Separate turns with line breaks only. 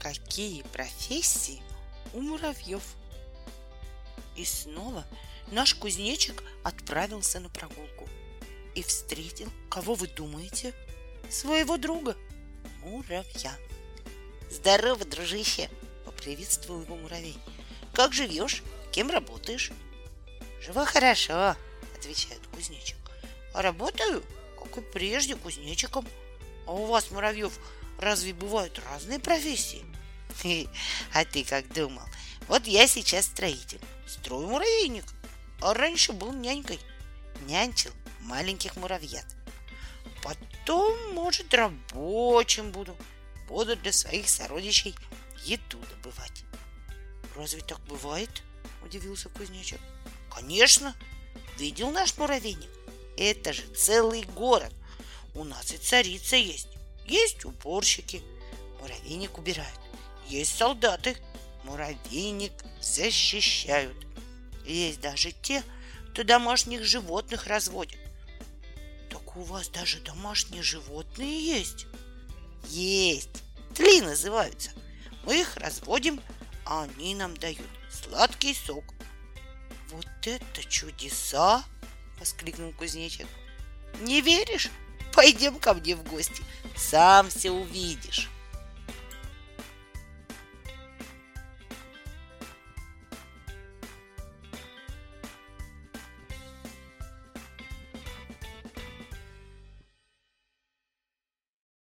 Какие профессии у муравьев? И снова наш кузнечик отправился на прогулку и встретил, кого вы думаете? Своего друга, муравья. Здорово, дружище, поприветствовал его муравей. Как живешь? Кем работаешь? Живу хорошо, отвечает кузнечик. А работаю, как и прежде, кузнечиком. А у вас, муравьев, разве бывают разные профессии? А ты как думал? Вот я сейчас строитель, строю муравейник, а раньше был нянькой. Нянчил маленьких муравьят. Потом, может, рабочим буду. Буду для своих сородичей еду добывать. Разве так бывает? Удивился кузнечик. Конечно. Видел наш муравейник? Это же целый город. У нас и царица есть. Есть уборщики. Муравейник убирают. Есть солдаты. Муравейник защищают. Есть даже те, кто домашних животных разводит. Так у вас даже домашние животные есть? Есть. Тли называются. Мы их разводим, а они нам дают сладкий сок. Вот это чудеса! Воскликнул кузнечик. Не веришь? Пойдем ко мне в гости. Сам все увидишь.